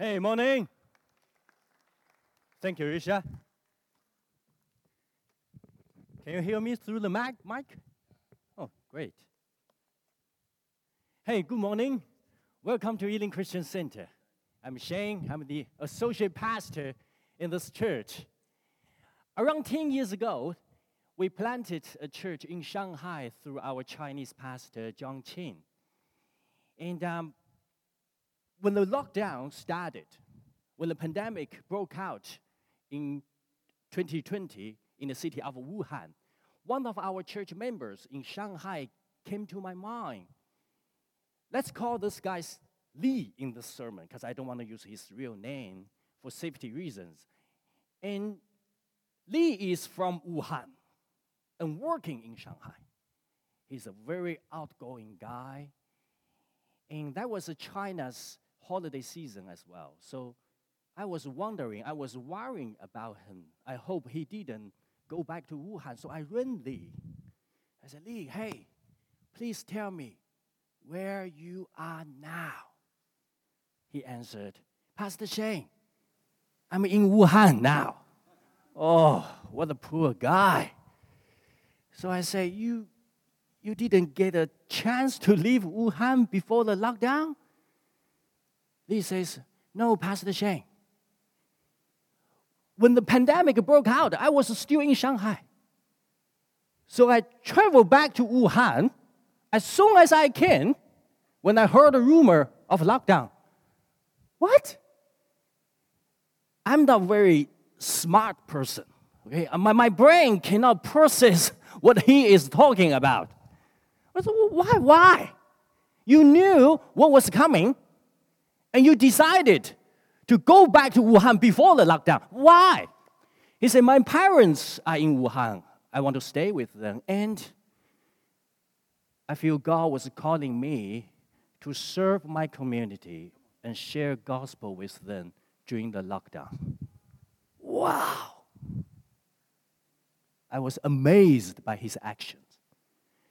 Hey, morning. Thank you, Risha. Can you hear me through the mic? mic? Oh, great. Hey, good morning. Welcome to Ealing Christian Center. I'm Shane. I'm the associate pastor in this church. Around 10 years ago, we planted a church in Shanghai through our Chinese pastor, John Chin. And um, when the lockdown started, when the pandemic broke out in 2020 in the city of Wuhan, one of our church members in Shanghai came to my mind. Let's call this guy Li in the sermon because I don't want to use his real name for safety reasons. And Li is from Wuhan and working in Shanghai. He's a very outgoing guy. And that was China's holiday season as well. So I was wondering, I was worrying about him. I hope he didn't go back to Wuhan. So I rang Li. I said, Li, hey, please tell me where you are now. He answered, Pastor Shane, I'm in Wuhan now. Oh, what a poor guy. So I say, you, you didn't get a chance to leave Wuhan before the lockdown? He says, No, Pastor Shane. When the pandemic broke out, I was still in Shanghai. So I traveled back to Wuhan as soon as I can when I heard a rumor of lockdown. What? I'm not a very smart person. Okay? Uh, my, my brain cannot process what he is talking about. I said, why? Why? You knew what was coming and you decided to go back to Wuhan before the lockdown. Why? He said, My parents are in Wuhan. I want to stay with them. And I feel God was calling me to serve my community and share gospel with them during the lockdown. Wow! I was amazed by his actions.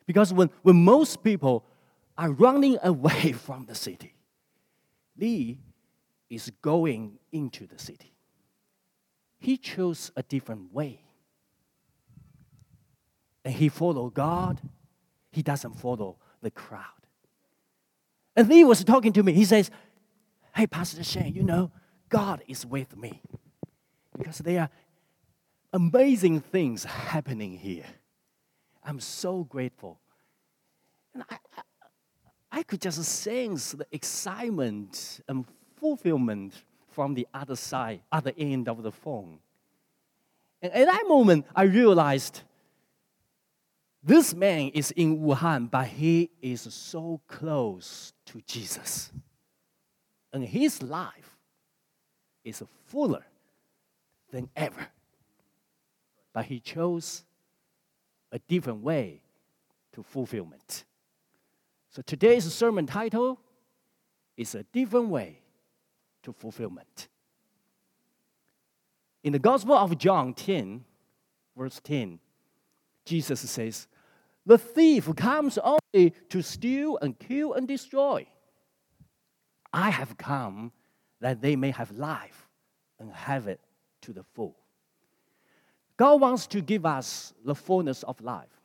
Because when, when most people are running away from the city, Li is going into the city. He chose a different way. And he followed God. He doesn't follow the crowd. And Li was talking to me. He says, Hey, Pastor Shane, you know, God is with me. Because there are amazing things happening here. I'm so grateful. And I, I could just sense the excitement and fulfillment from the other side, other end of the phone. And at that moment, I realized this man is in Wuhan, but he is so close to Jesus. And his life is fuller than ever. But he chose a different way to fulfillment. So today's sermon title is A Different Way to Fulfillment. In the Gospel of John 10, verse 10, Jesus says, The thief comes only to steal and kill and destroy. I have come that they may have life and have it to the full. God wants to give us the fullness of life.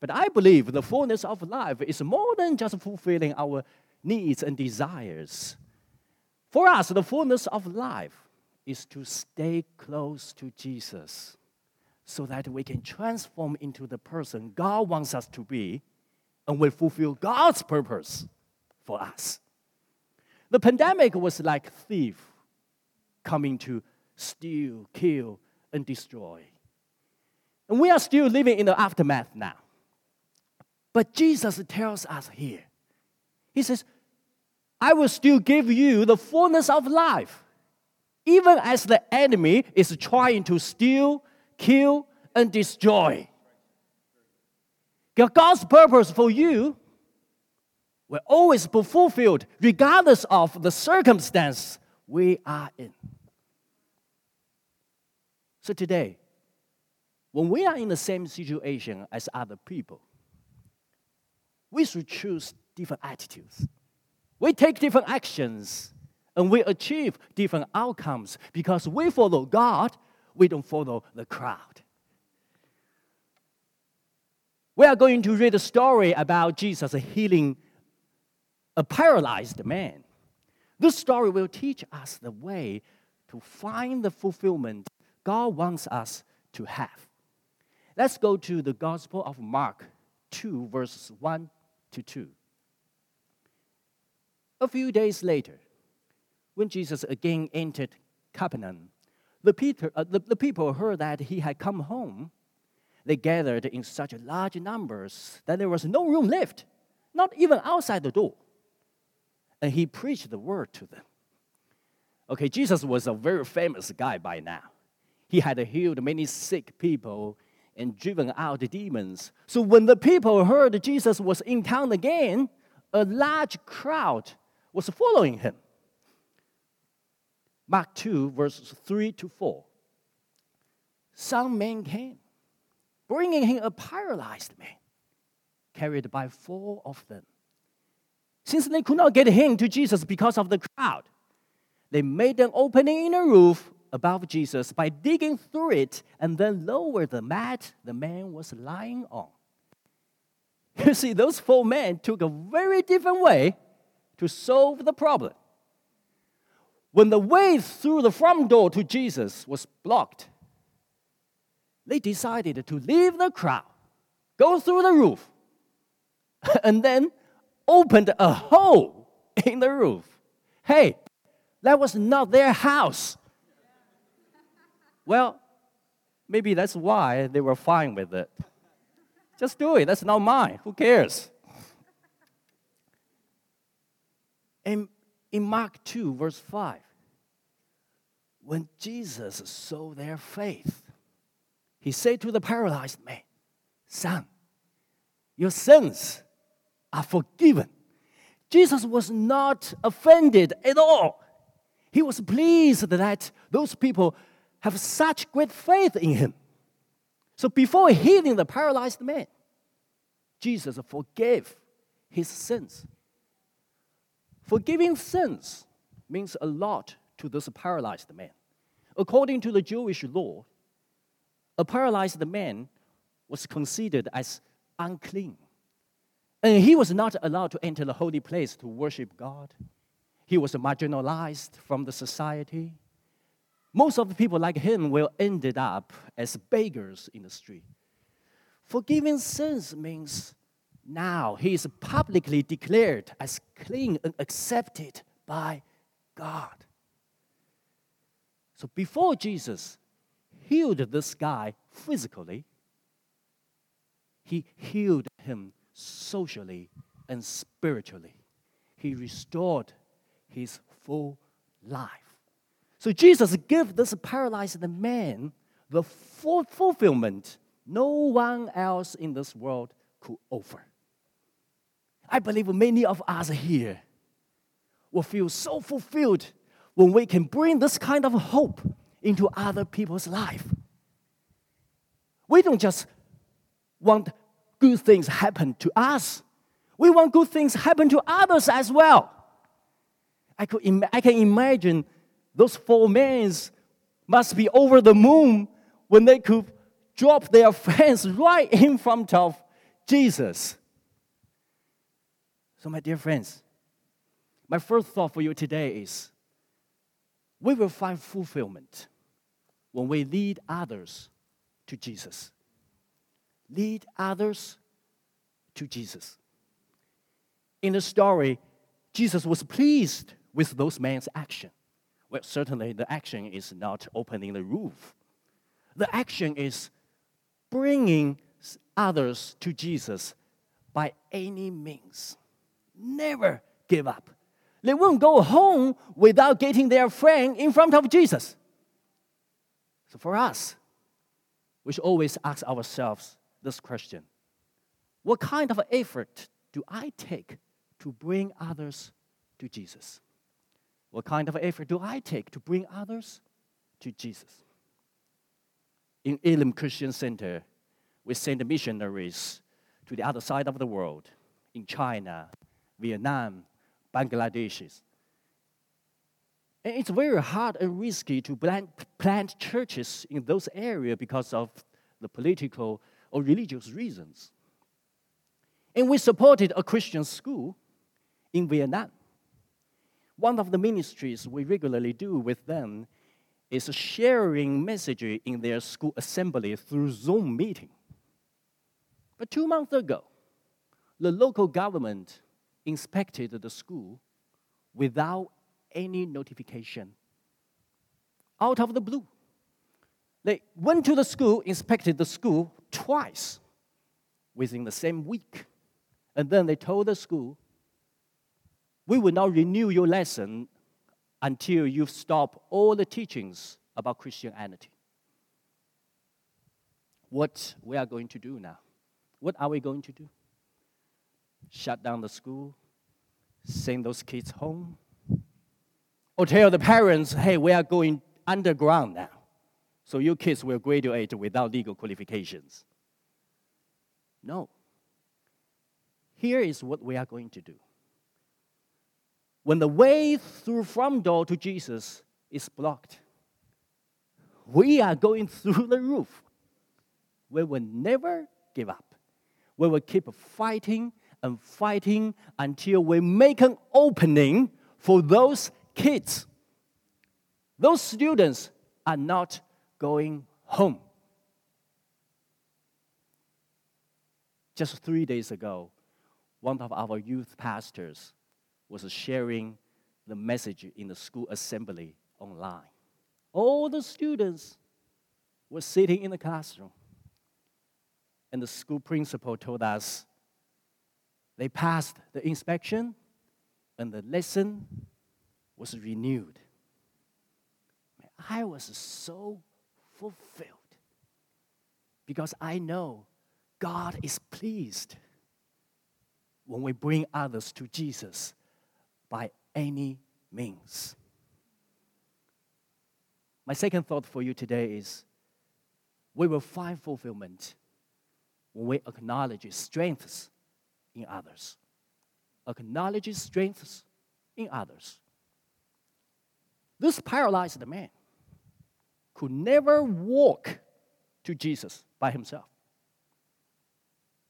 But I believe the fullness of life is more than just fulfilling our needs and desires. For us, the fullness of life is to stay close to Jesus so that we can transform into the person God wants us to be and will fulfill God's purpose for us. The pandemic was like thief coming to steal, kill, and destroy. And we are still living in the aftermath now. But Jesus tells us here, He says, I will still give you the fullness of life, even as the enemy is trying to steal, kill, and destroy. God's purpose for you will always be fulfilled regardless of the circumstance we are in. So today, when we are in the same situation as other people, we should choose different attitudes. We take different actions and we achieve different outcomes because we follow God, we don't follow the crowd. We are going to read a story about Jesus healing a paralyzed man. This story will teach us the way to find the fulfillment God wants us to have. Let's go to the Gospel of Mark 2, verses 1 to 2. A few days later, when Jesus again entered Capernaum, the, Peter, uh, the, the people heard that he had come home. They gathered in such large numbers that there was no room left, not even outside the door. And he preached the word to them. Okay, Jesus was a very famous guy by now. He had healed many sick people and driven out the demons. So when the people heard Jesus was in town again, a large crowd was following him. Mark 2, verses 3 to 4. Some men came, bringing him a paralyzed man, carried by four of them. Since they could not get him to Jesus because of the crowd, they made an opening in the roof above Jesus by digging through it and then lower the mat the man was lying on. You see, those four men took a very different way to solve the problem. When the way through the front door to Jesus was blocked, they decided to leave the crowd, go through the roof, and then opened a hole in the roof. Hey, that was not their house. Well, maybe that's why they were fine with it. Just do it. That's not mine. Who cares? In, in Mark 2, verse 5, when Jesus saw their faith, he said to the paralyzed man, Son, your sins are forgiven. Jesus was not offended at all. He was pleased that those people have such great faith in him. So before healing the paralyzed man, Jesus forgave his sins. Forgiving sins means a lot to this paralyzed man. According to the Jewish law, a paralyzed man was considered as unclean. And he was not allowed to enter the holy place to worship God. He was marginalized from the society. Most of the people like him will ended up as beggars in the street. Forgiving sins means now he is publicly declared as clean and accepted by God. So before Jesus healed this guy physically, he healed him socially and spiritually. He restored his full life. So Jesus gave this paralyzed man the full fulfillment no one else in this world could offer. I believe many of us here will feel so fulfilled when we can bring this kind of hope into other people's life. We don't just want good things happen to us. We want good things happen to others as well. I, could Im- I can imagine those four men must be over the moon when they could drop their fans right in front of Jesus. So, my dear friends, my first thought for you today is we will find fulfillment when we lead others to Jesus. Lead others to Jesus. In the story, Jesus was pleased with those men's action. Well, certainly the action is not opening the roof. The action is bringing others to Jesus by any means. Never give up. They won't go home without getting their friend in front of Jesus. So for us, we should always ask ourselves this question What kind of effort do I take to bring others to Jesus? What kind of effort do I take to bring others to Jesus? In Elim Christian Center, we send missionaries to the other side of the world, in China, Vietnam, Bangladesh. And it's very hard and risky to plant churches in those areas because of the political or religious reasons. And we supported a Christian school in Vietnam. One of the ministries we regularly do with them is sharing messages in their school assembly through Zoom meeting. But two months ago, the local government inspected the school without any notification. Out of the blue. They went to the school, inspected the school twice within the same week. And then they told the school, we will not renew your lesson until you stop all the teachings about Christianity. What we are going to do now? What are we going to do? Shut down the school? Send those kids home? Or tell the parents, hey, we are going underground now. So your kids will graduate without legal qualifications. No. Here is what we are going to do. When the way through front door to Jesus is blocked, we are going through the roof. We will never give up. We will keep fighting and fighting until we make an opening for those kids. Those students are not going home. Just three days ago, one of our youth pastors was sharing the message in the school assembly online. All the students were sitting in the classroom. And the school principal told us they passed the inspection and the lesson was renewed. I was so fulfilled because I know God is pleased when we bring others to Jesus by any means. My second thought for you today is we will find fulfillment when we acknowledge strengths in others. Acknowledge strengths in others. This paralyzed man could never walk to Jesus by himself.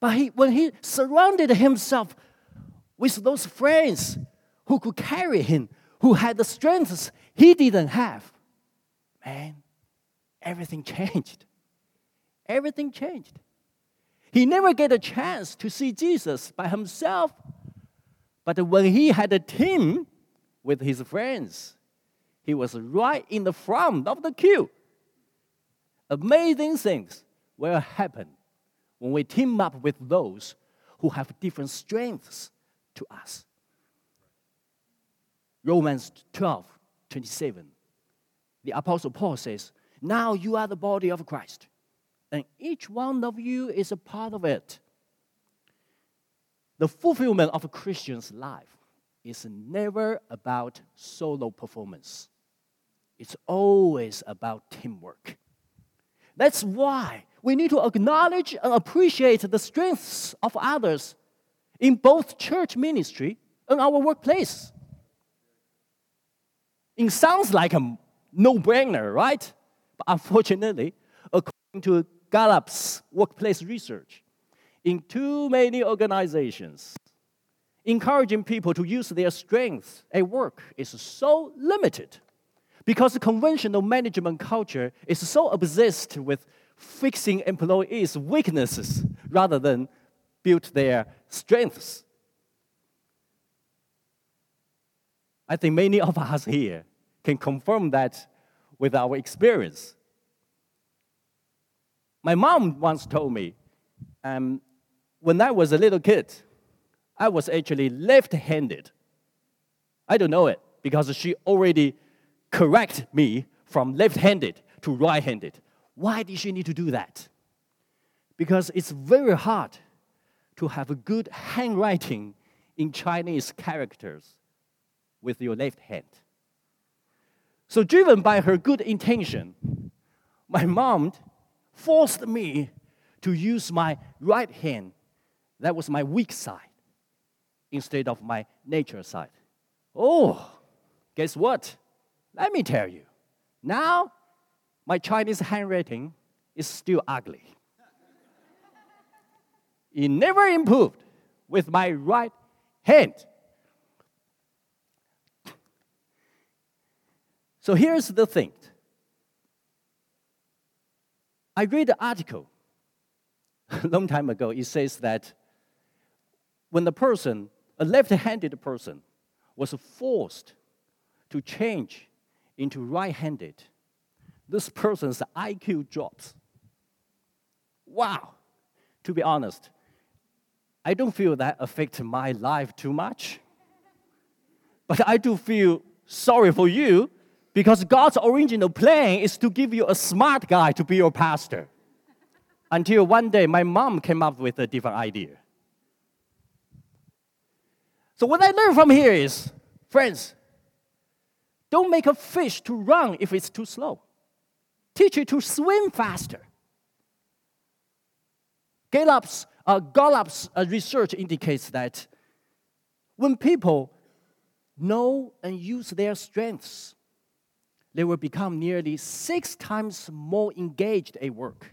But he, when he surrounded himself with those friends who could carry him, who had the strengths he didn't have, man, everything changed. Everything changed. He never get a chance to see Jesus by himself. But when he had a team with his friends, he was right in the front of the queue. Amazing things will happen when we team up with those who have different strengths to us. Romans 12, 27. The Apostle Paul says, Now you are the body of Christ, and each one of you is a part of it. The fulfillment of a Christian's life is never about solo performance, it's always about teamwork. That's why we need to acknowledge and appreciate the strengths of others in both church ministry and our workplace. It sounds like a no brainer, right? But unfortunately, according to Gallup's workplace research, in too many organizations, encouraging people to use their strengths at work is so limited because conventional management culture is so obsessed with fixing employees' weaknesses rather than build their strengths. I think many of us here can confirm that with our experience. My mom once told me um, when I was a little kid, I was actually left handed. I don't know it because she already correct me from left handed to right handed. Why did she need to do that? Because it's very hard to have a good handwriting in Chinese characters with your left hand. So, driven by her good intention, my mom forced me to use my right hand. That was my weak side instead of my nature side. Oh, guess what? let me tell you, now my Chinese handwriting is still ugly. it never improved with my right hand. So here's the thing. I read an article a long time ago. It says that when the person, a left handed person, was forced to change into right handed, this person's IQ drops. Wow. To be honest, I don't feel that affects my life too much. But I do feel sorry for you because God's original plan is to give you a smart guy to be your pastor. Until one day, my mom came up with a different idea. So, what I learned from here is friends, don't make a fish to run if it's too slow. Teach it to swim faster. Gallup's, uh, Gallup's uh, research indicates that when people know and use their strengths, they will become nearly six times more engaged at work.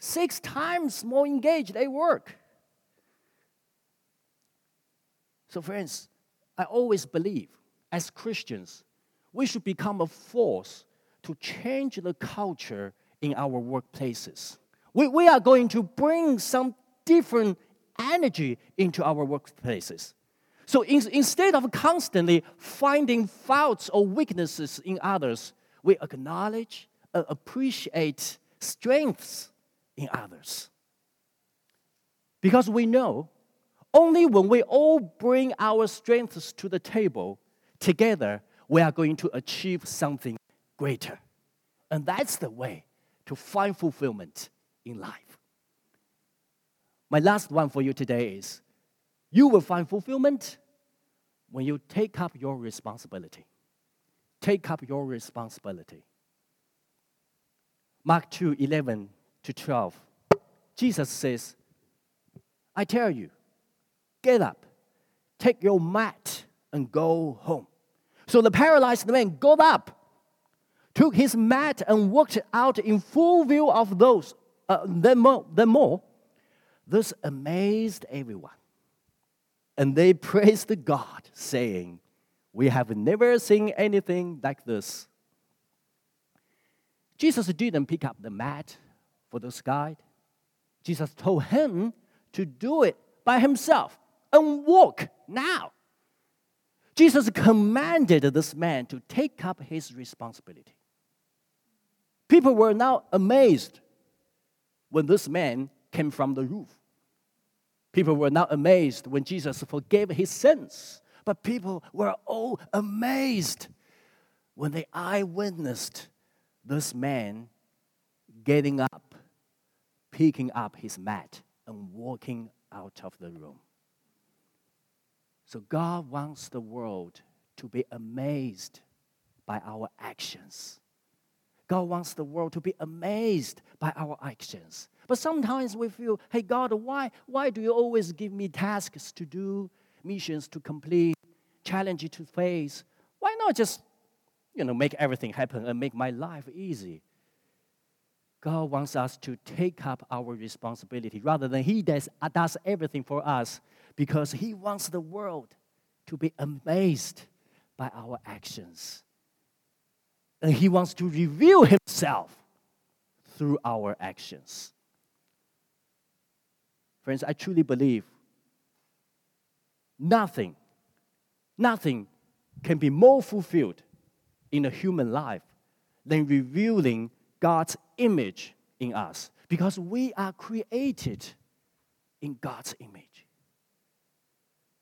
Six times more engaged at work. So, friends, I always believe as Christians, we should become a force to change the culture in our workplaces. We, we are going to bring some different energy into our workplaces. So in, instead of constantly finding faults or weaknesses in others, we acknowledge and appreciate strengths in others. Because we know only when we all bring our strengths to the table together, we are going to achieve something greater. And that's the way to find fulfillment in life. My last one for you today is you will find fulfillment when you take up your responsibility. Take up your responsibility. Mark 2 11 to 12. Jesus says, I tell you, get up, take your mat, and go home. So the paralyzed man got up, took his mat, and walked out in full view of those, uh, them, more, them more. This amazed everyone. And they praised God, saying, We have never seen anything like this. Jesus didn't pick up the mat for this guy. Jesus told him to do it by himself and walk now. Jesus commanded this man to take up his responsibility. People were now amazed when this man came from the roof. People were not amazed when Jesus forgave his sins, but people were all amazed when they eyewitnessed this man getting up, picking up his mat, and walking out of the room. So God wants the world to be amazed by our actions. God wants the world to be amazed by our actions. But sometimes we feel, hey, God, why, why do you always give me tasks to do, missions to complete, challenges to face? Why not just, you know, make everything happen and make my life easy? God wants us to take up our responsibility rather than He does, does everything for us because He wants the world to be amazed by our actions. And He wants to reveal Himself through our actions. Friends, I truly believe nothing, nothing can be more fulfilled in a human life than revealing God's image in us because we are created in God's image.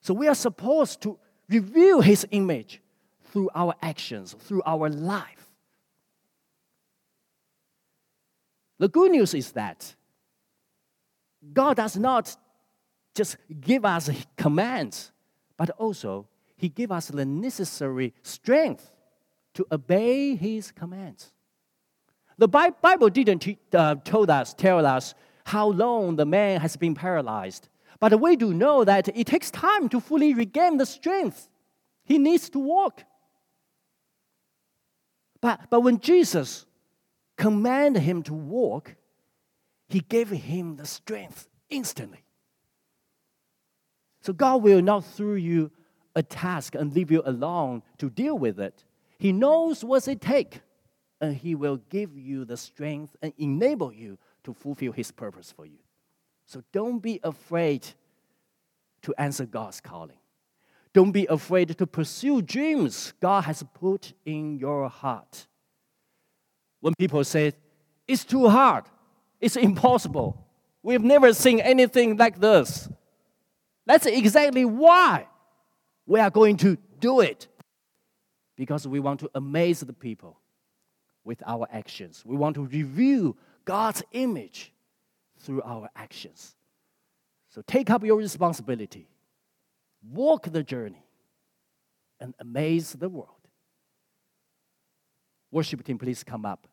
So we are supposed to reveal His image through our actions, through our life. The good news is that God does not just give us commands, but also He gives us the necessary strength to obey His commands. The Bible didn't uh, told us, tell us how long the man has been paralyzed, but we do know that it takes time to fully regain the strength he needs to walk. But, but when Jesus commanded him to walk, he gave him the strength instantly. So God will not throw you a task and leave you alone to deal with it. He knows what it takes, and He will give you the strength and enable you to fulfill His purpose for you. So don't be afraid to answer God's calling. Don't be afraid to pursue dreams God has put in your heart. When people say, it's too hard, it's impossible, we've never seen anything like this. That's exactly why we are going to do it. Because we want to amaze the people with our actions. We want to reveal God's image through our actions. So take up your responsibility, walk the journey, and amaze the world. Worship team, please come up.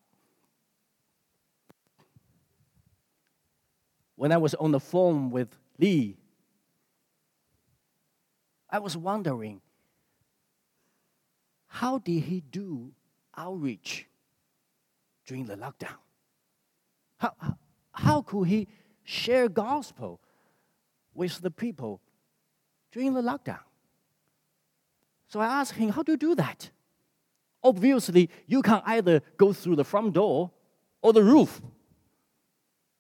When I was on the phone with Li, I was wondering how did he do outreach during the lockdown? How, how, could he share gospel with the people during the lockdown? So I asked him, how do you do that? Obviously, you can either go through the front door or the roof.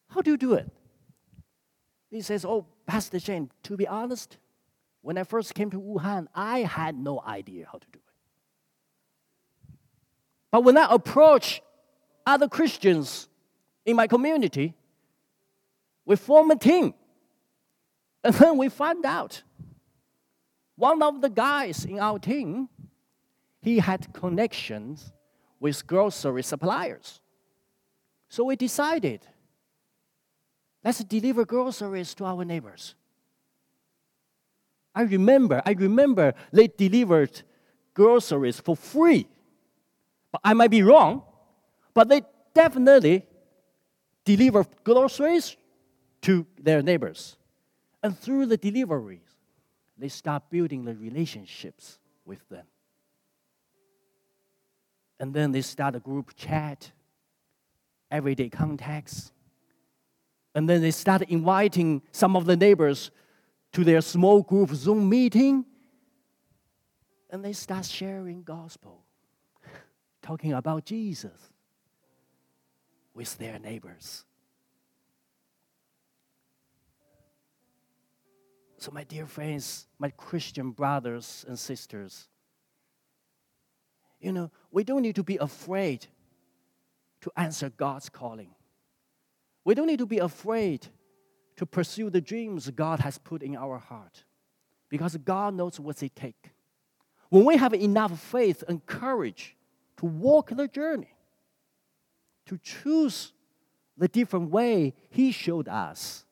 How do you do it? He says, Oh, Pastor Shane, to be honest, when I first came to Wuhan, I had no idea how to do it. But when I approach other Christians in my community, we form a team. And then we find out one of the guys in our team, he had connections with grocery suppliers. So we decided, let's deliver groceries to our neighbors. I remember, I remember they delivered groceries for free. But I might be wrong, but they definitely deliver groceries to their neighbors. And through the deliveries, they start building the relationships with them. And then they start a group chat, everyday contacts. And then they start inviting some of the neighbors to their small group Zoom meeting, and they start sharing gospel, talking about Jesus with their neighbors. So, my dear friends, my Christian brothers and sisters, you know, we don't need to be afraid to answer God's calling. We don't need to be afraid to pursue the dreams God has put in our heart because God knows what it takes. When we have enough faith and courage to walk the journey, to choose the different way He showed us,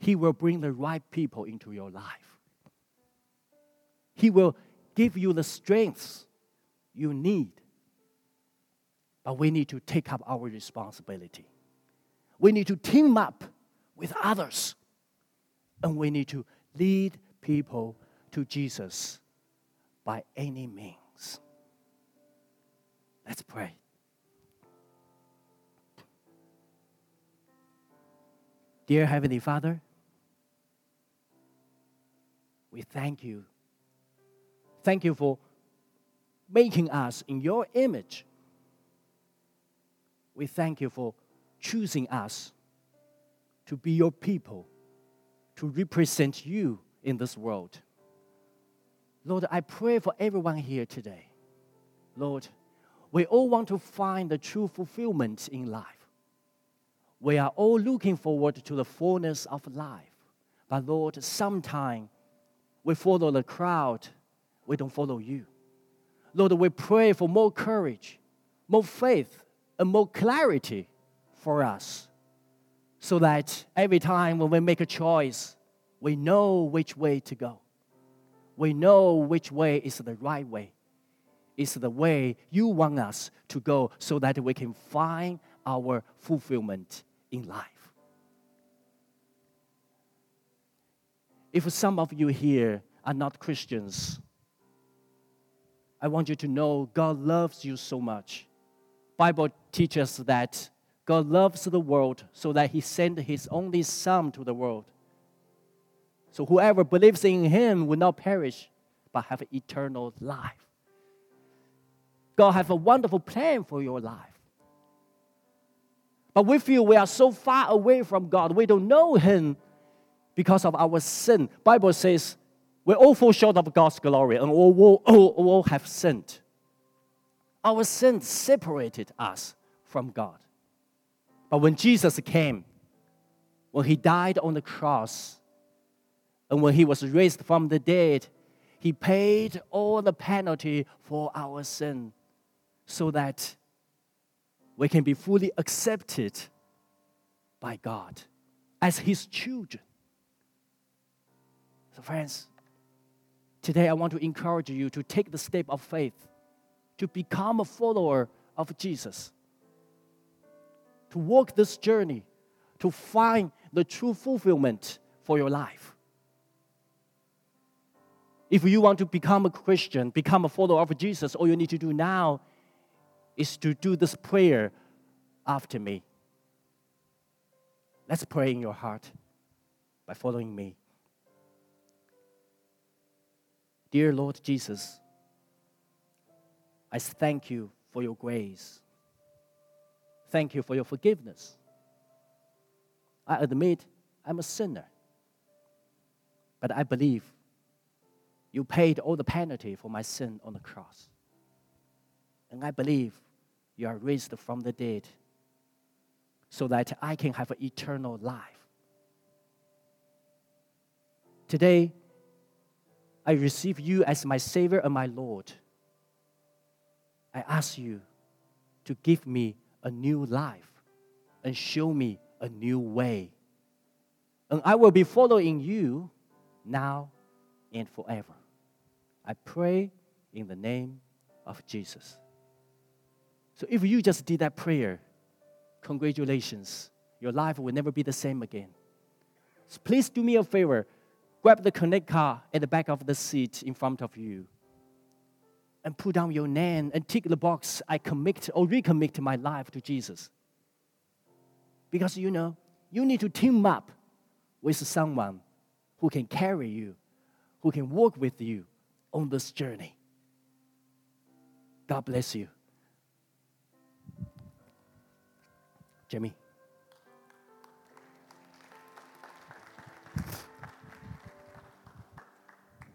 He will bring the right people into your life. He will give you the strengths you need. But we need to take up our responsibility. We need to team up with others. And we need to lead people to Jesus by any means. Let's pray. Dear Heavenly Father, we thank you. Thank you for making us in your image. We thank you for choosing us to be your people, to represent you in this world. Lord, I pray for everyone here today. Lord, we all want to find the true fulfillment in life. We are all looking forward to the fullness of life. But Lord, sometimes we follow the crowd, we don't follow you. Lord, we pray for more courage, more faith, and more clarity for us so that every time when we make a choice, we know which way to go. We know which way is the right way. It's the way you want us to go so that we can find our fulfillment in life. If some of you here are not Christians, I want you to know God loves you so much. Bible teaches that God loves the world so that he sent his only son to the world. So whoever believes in him will not perish but have eternal life. God has a wonderful plan for your life. But we feel we are so far away from God, we don't know him because of our sin. Bible says we all fall short of God's glory and all, all, all, all have sinned. Our sin separated us from God. But when Jesus came, when he died on the cross, and when he was raised from the dead, he paid all the penalty for our sin so that we can be fully accepted by God as his children. So, friends, today I want to encourage you to take the step of faith to become a follower of Jesus, to walk this journey, to find the true fulfillment for your life. If you want to become a Christian, become a follower of Jesus, all you need to do now is to do this prayer after me. Let's pray in your heart by following me. Dear Lord Jesus, I thank you for your grace. Thank you for your forgiveness. I admit I'm a sinner, but I believe you paid all the penalty for my sin on the cross. And I believe you are raised from the dead so that I can have an eternal life. Today, I receive you as my Savior and my Lord. I ask you to give me a new life and show me a new way. And I will be following you now and forever. I pray in the name of Jesus. So if you just did that prayer, congratulations. Your life will never be the same again. So please do me a favor. Grab the connect card at the back of the seat in front of you and put down your name and tick the box I commit or recommit my life to Jesus. Because you know, you need to team up with someone who can carry you, who can walk with you on this journey. God bless you. Jimmy.